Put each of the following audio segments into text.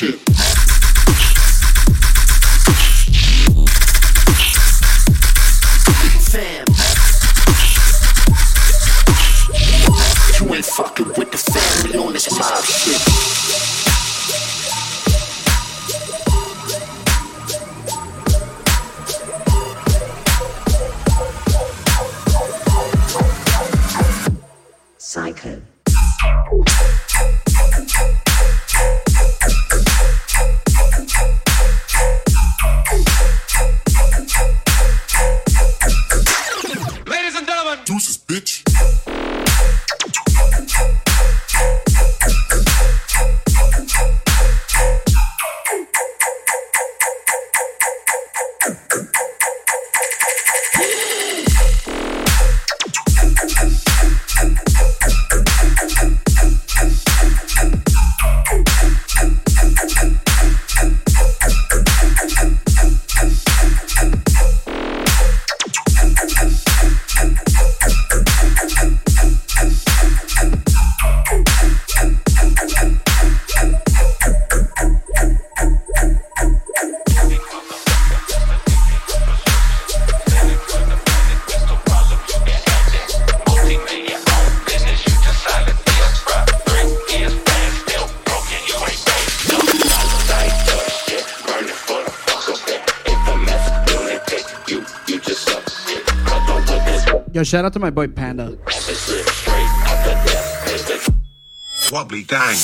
shit. Shout out to my boy Panda. Wobbly gang.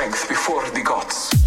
strength before the gods.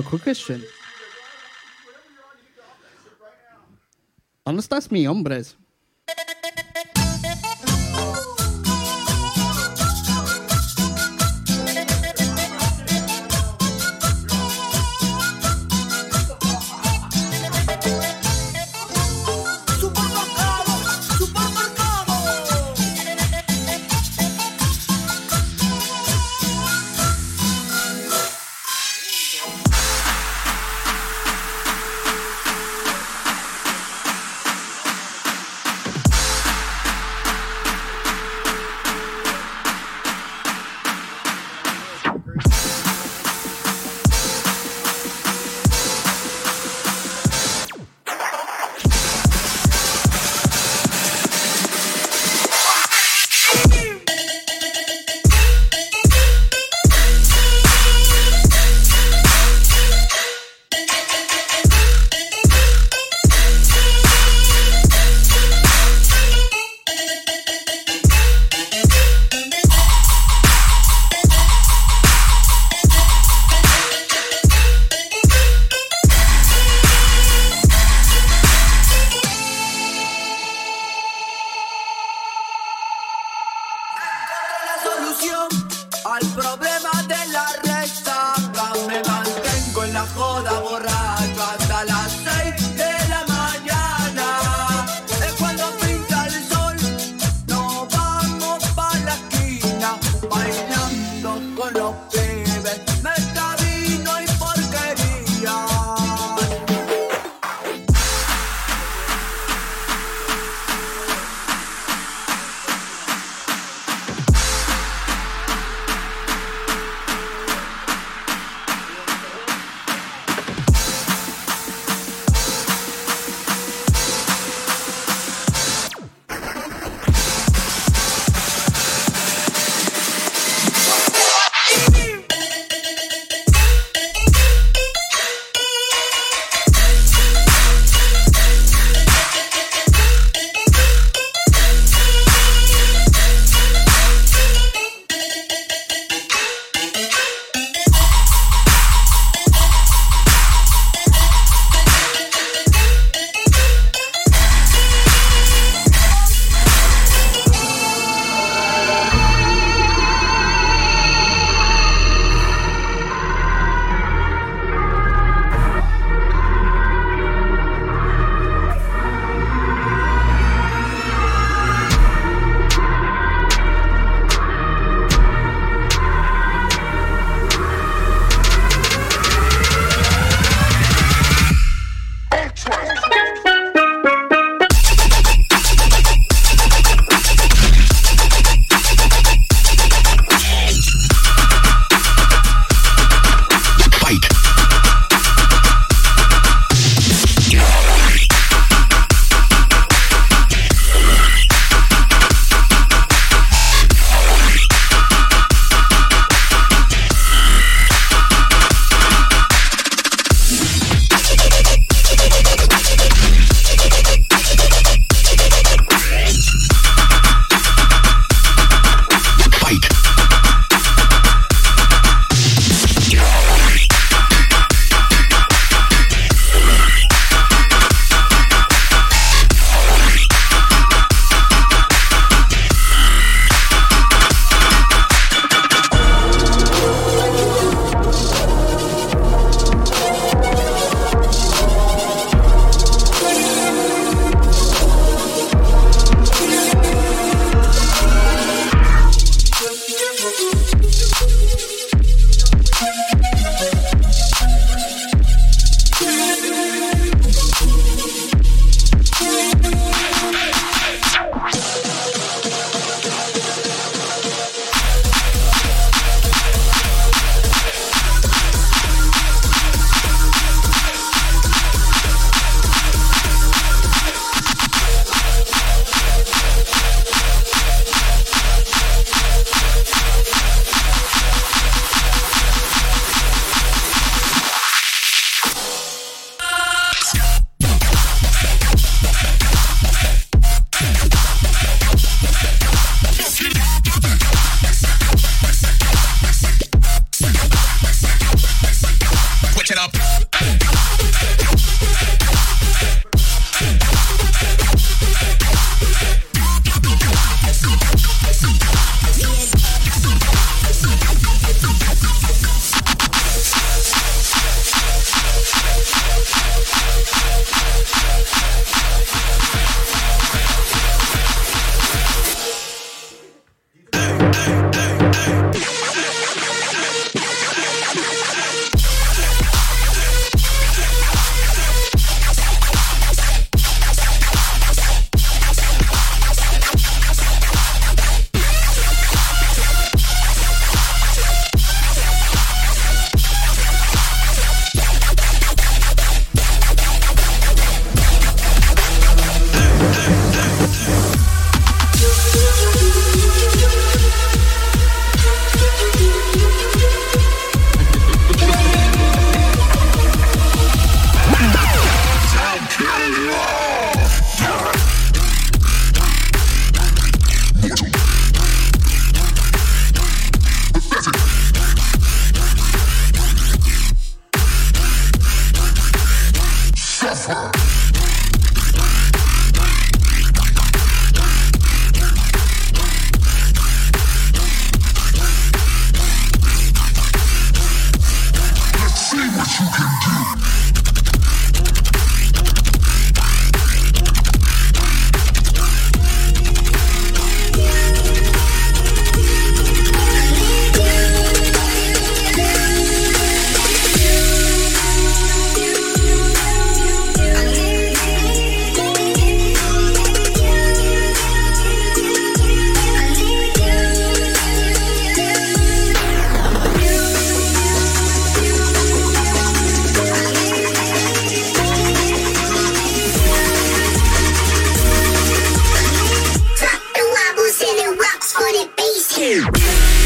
Yo, quick question. ¿Dónde estás mi hombres? aqui.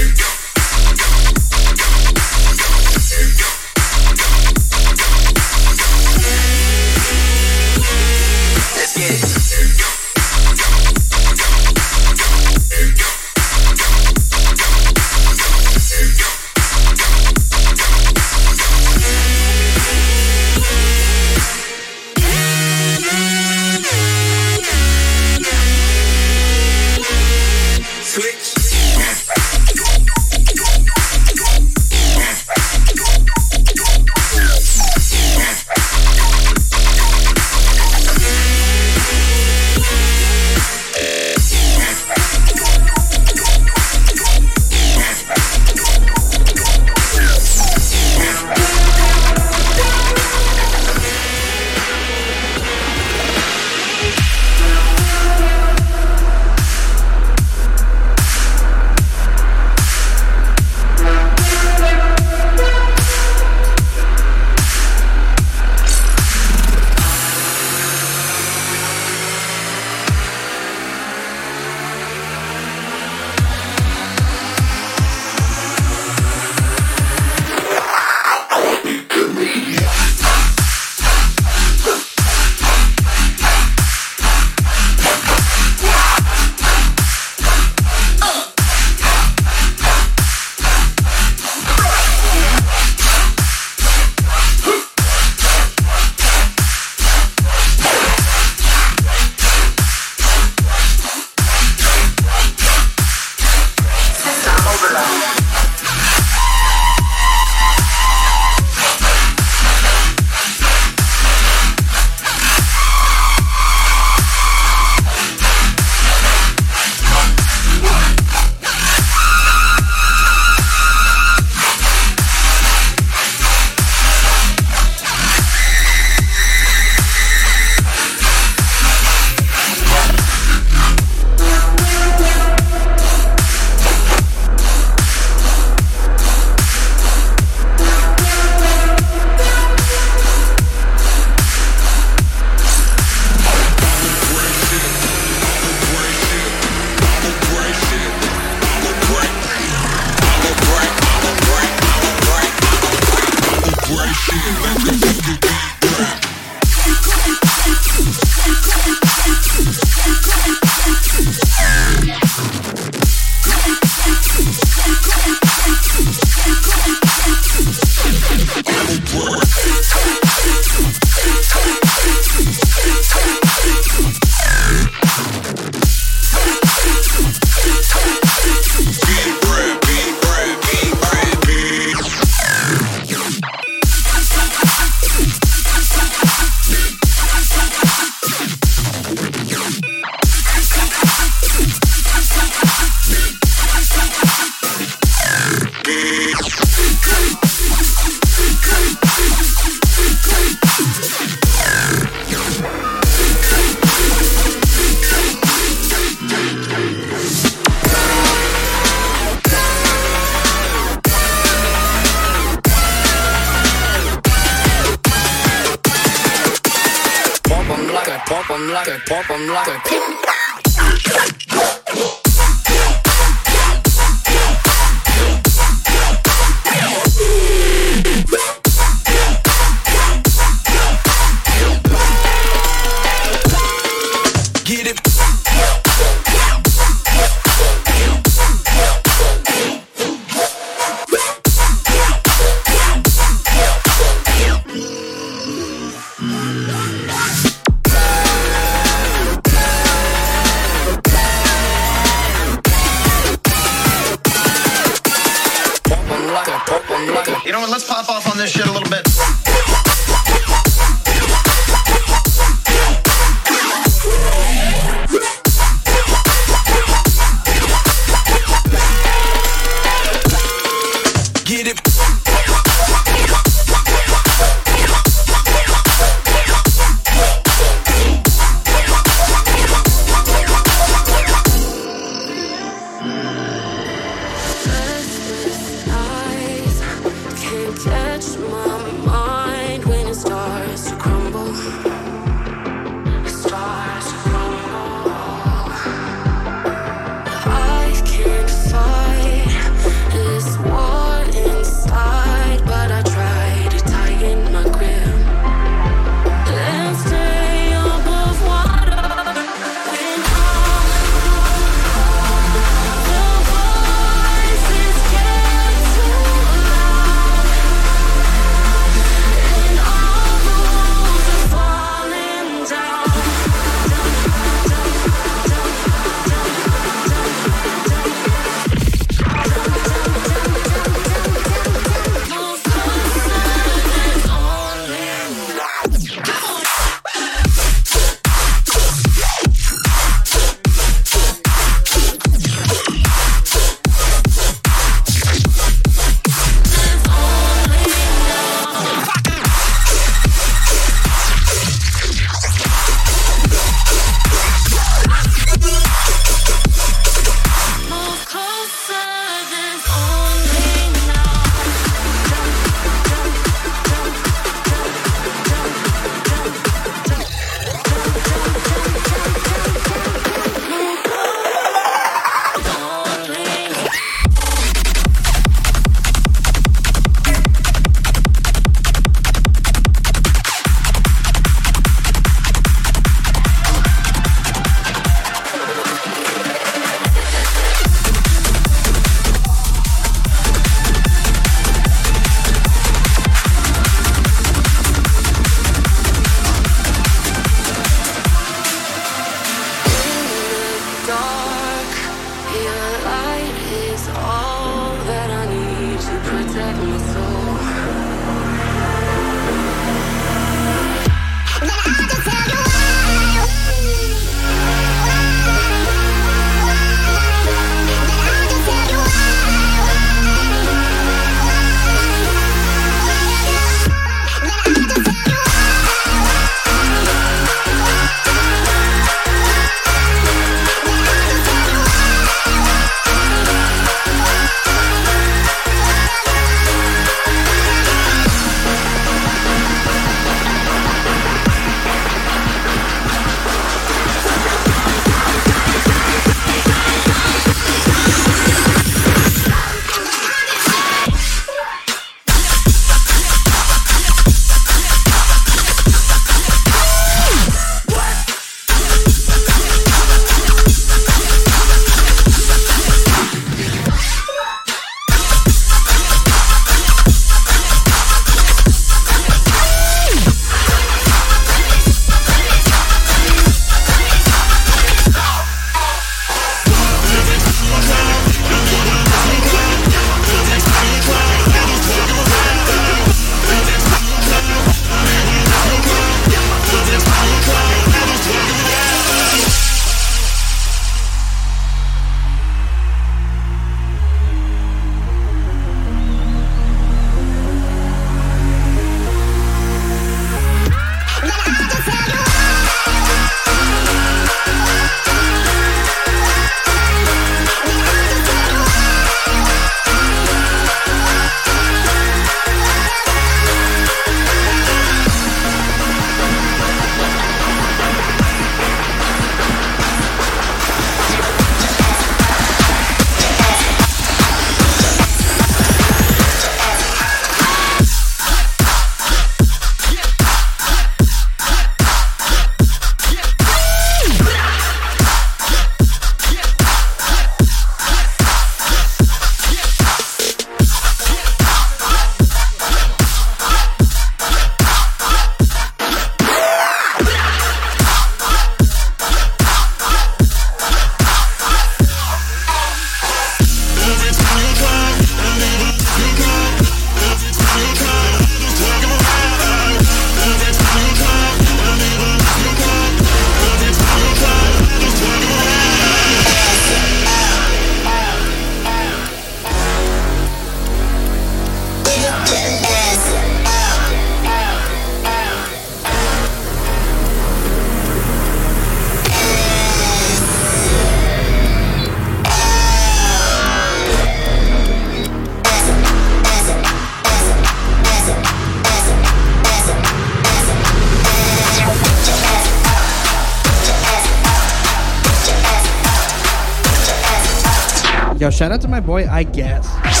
Yo, shout out to my boy, I guess.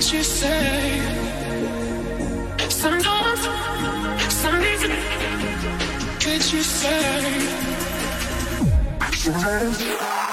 things you say. Sometimes, some even could you say? Sometimes.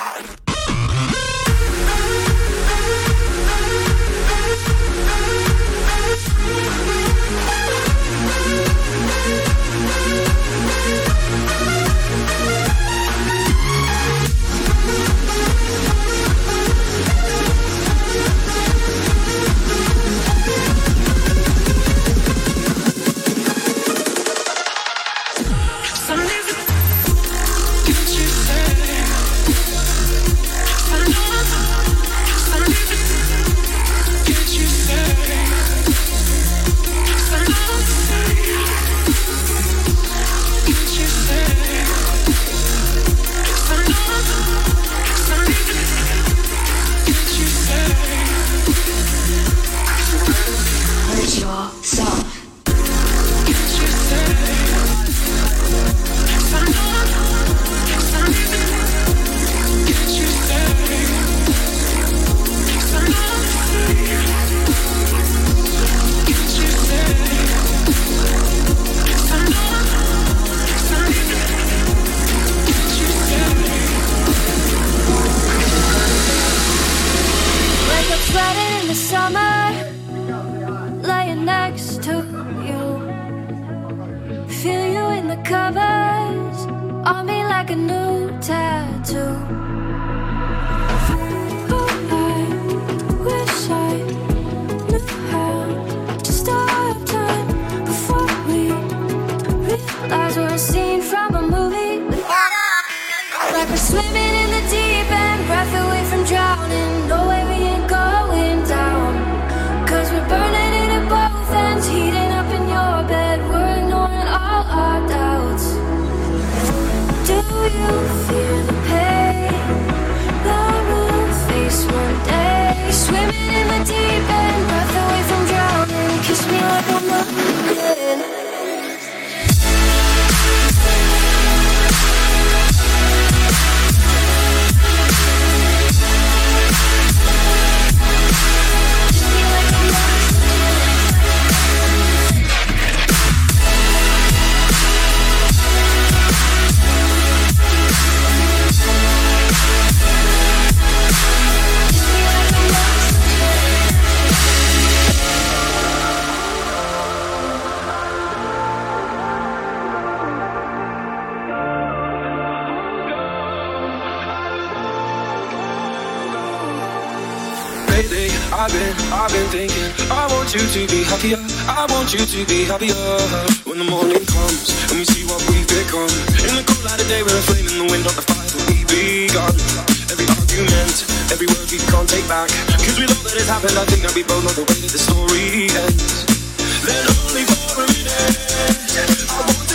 discover you to be happier. I want you to be happier. When the morning comes and we see what we've become. In the cold light of day, we're a flame in the wind of the fire that we begun. Every argument, every word we can't take back. Cause we know that it's happened. I think that we both know the way that the story ends. Then only for a minute, I want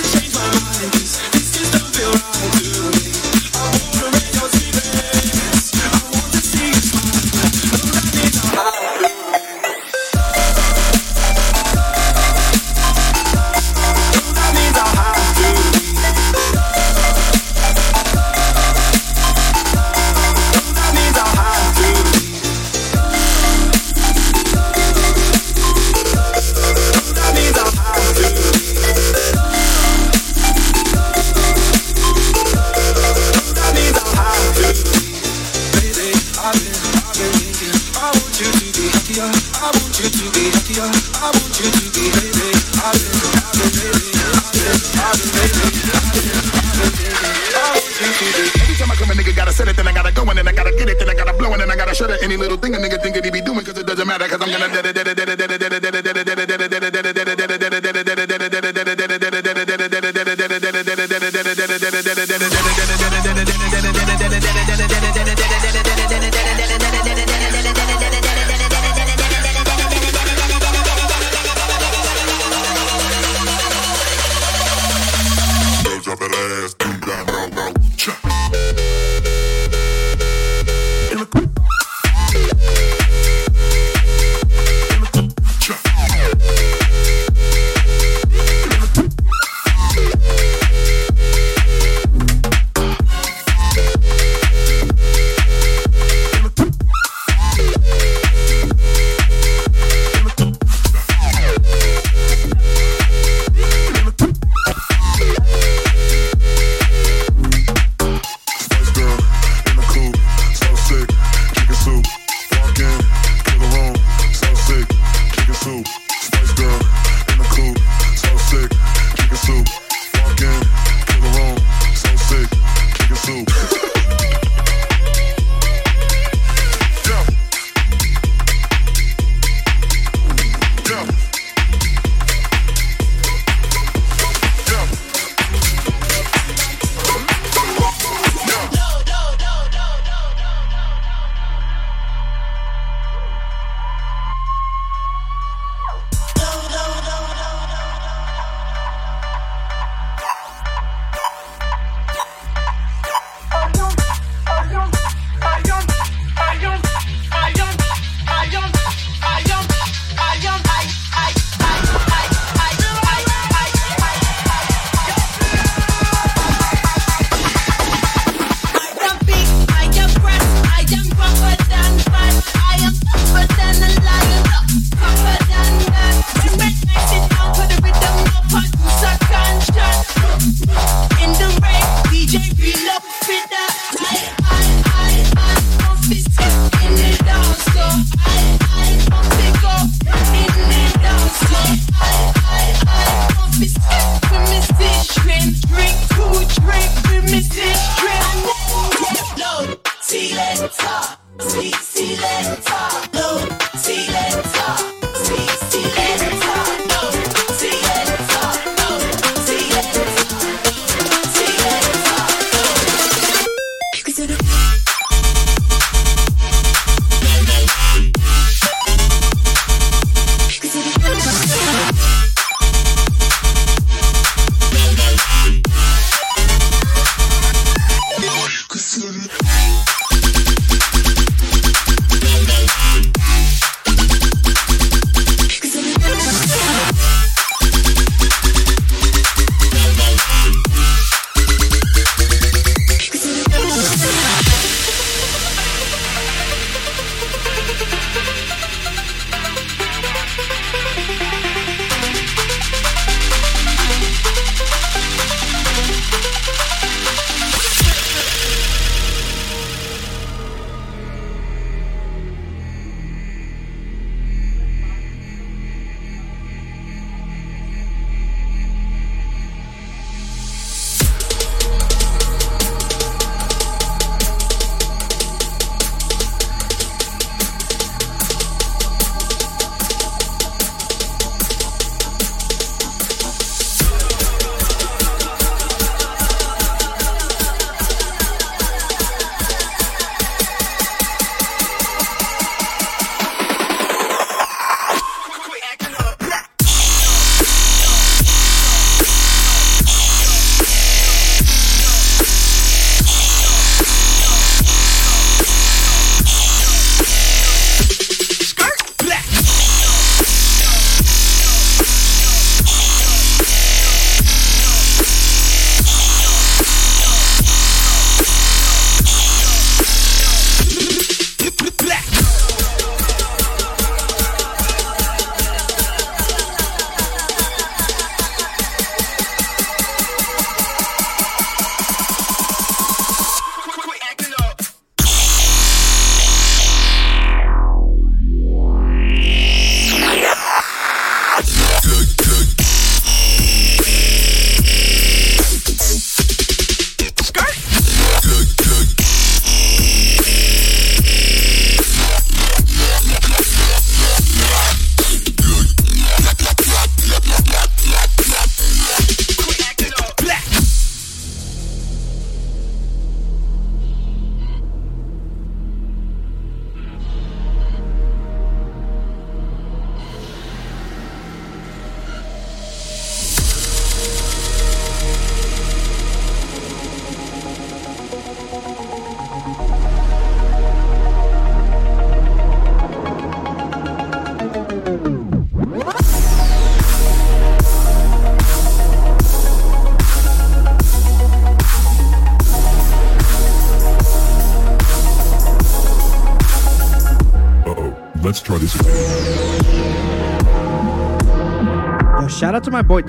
shout out to my boy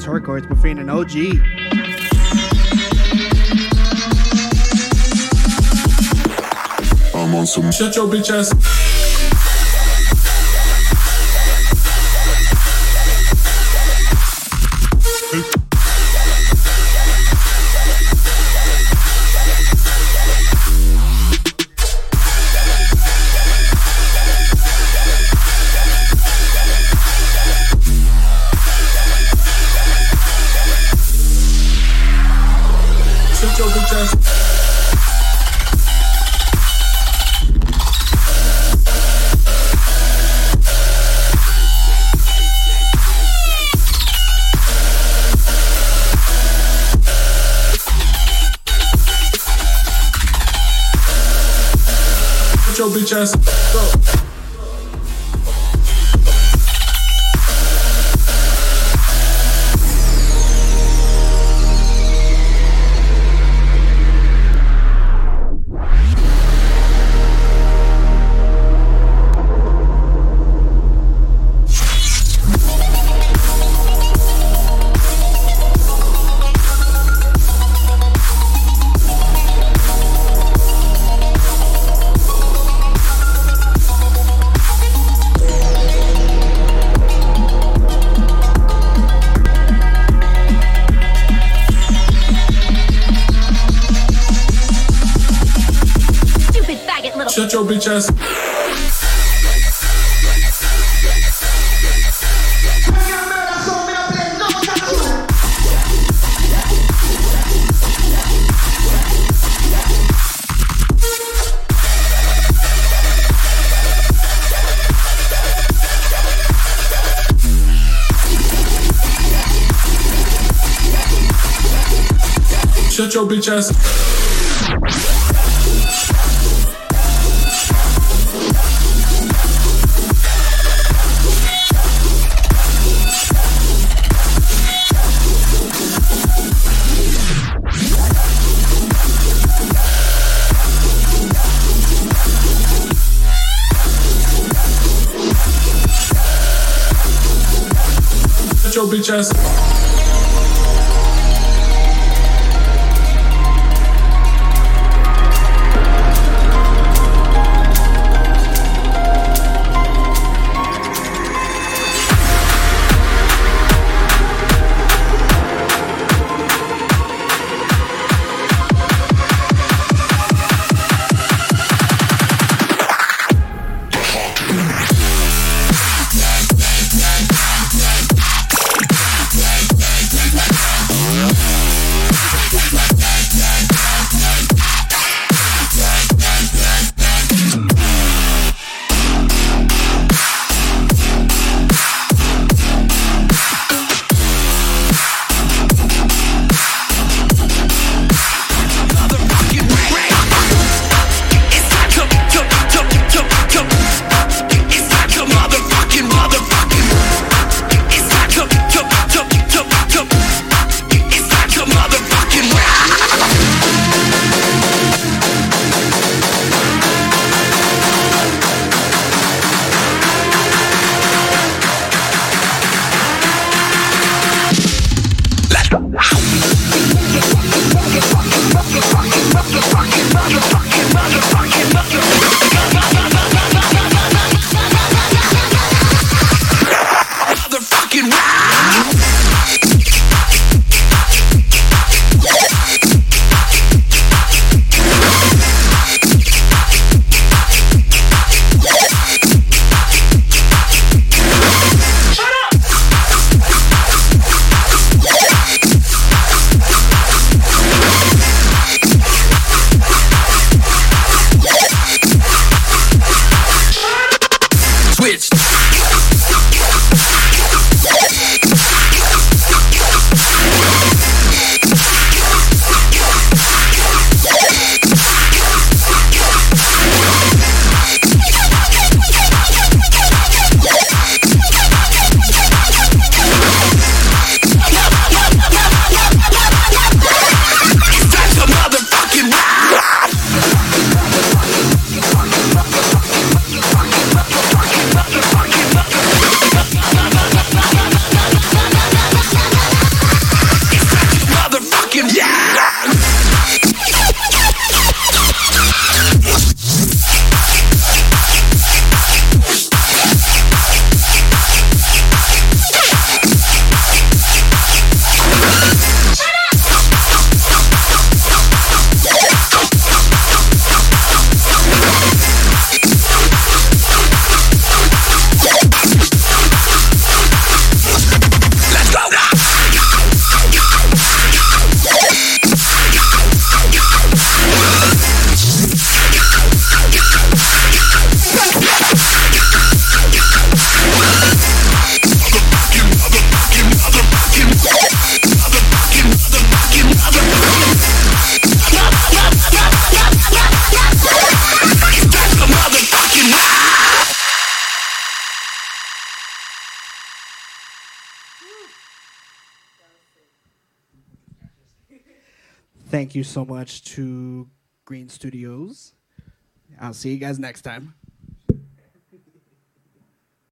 for being an OG. I'm on some Shut your bitch ass. Shut your bitch ass. Shut your bitch ass. Thank you so much to Green Studios. I'll see you guys next time.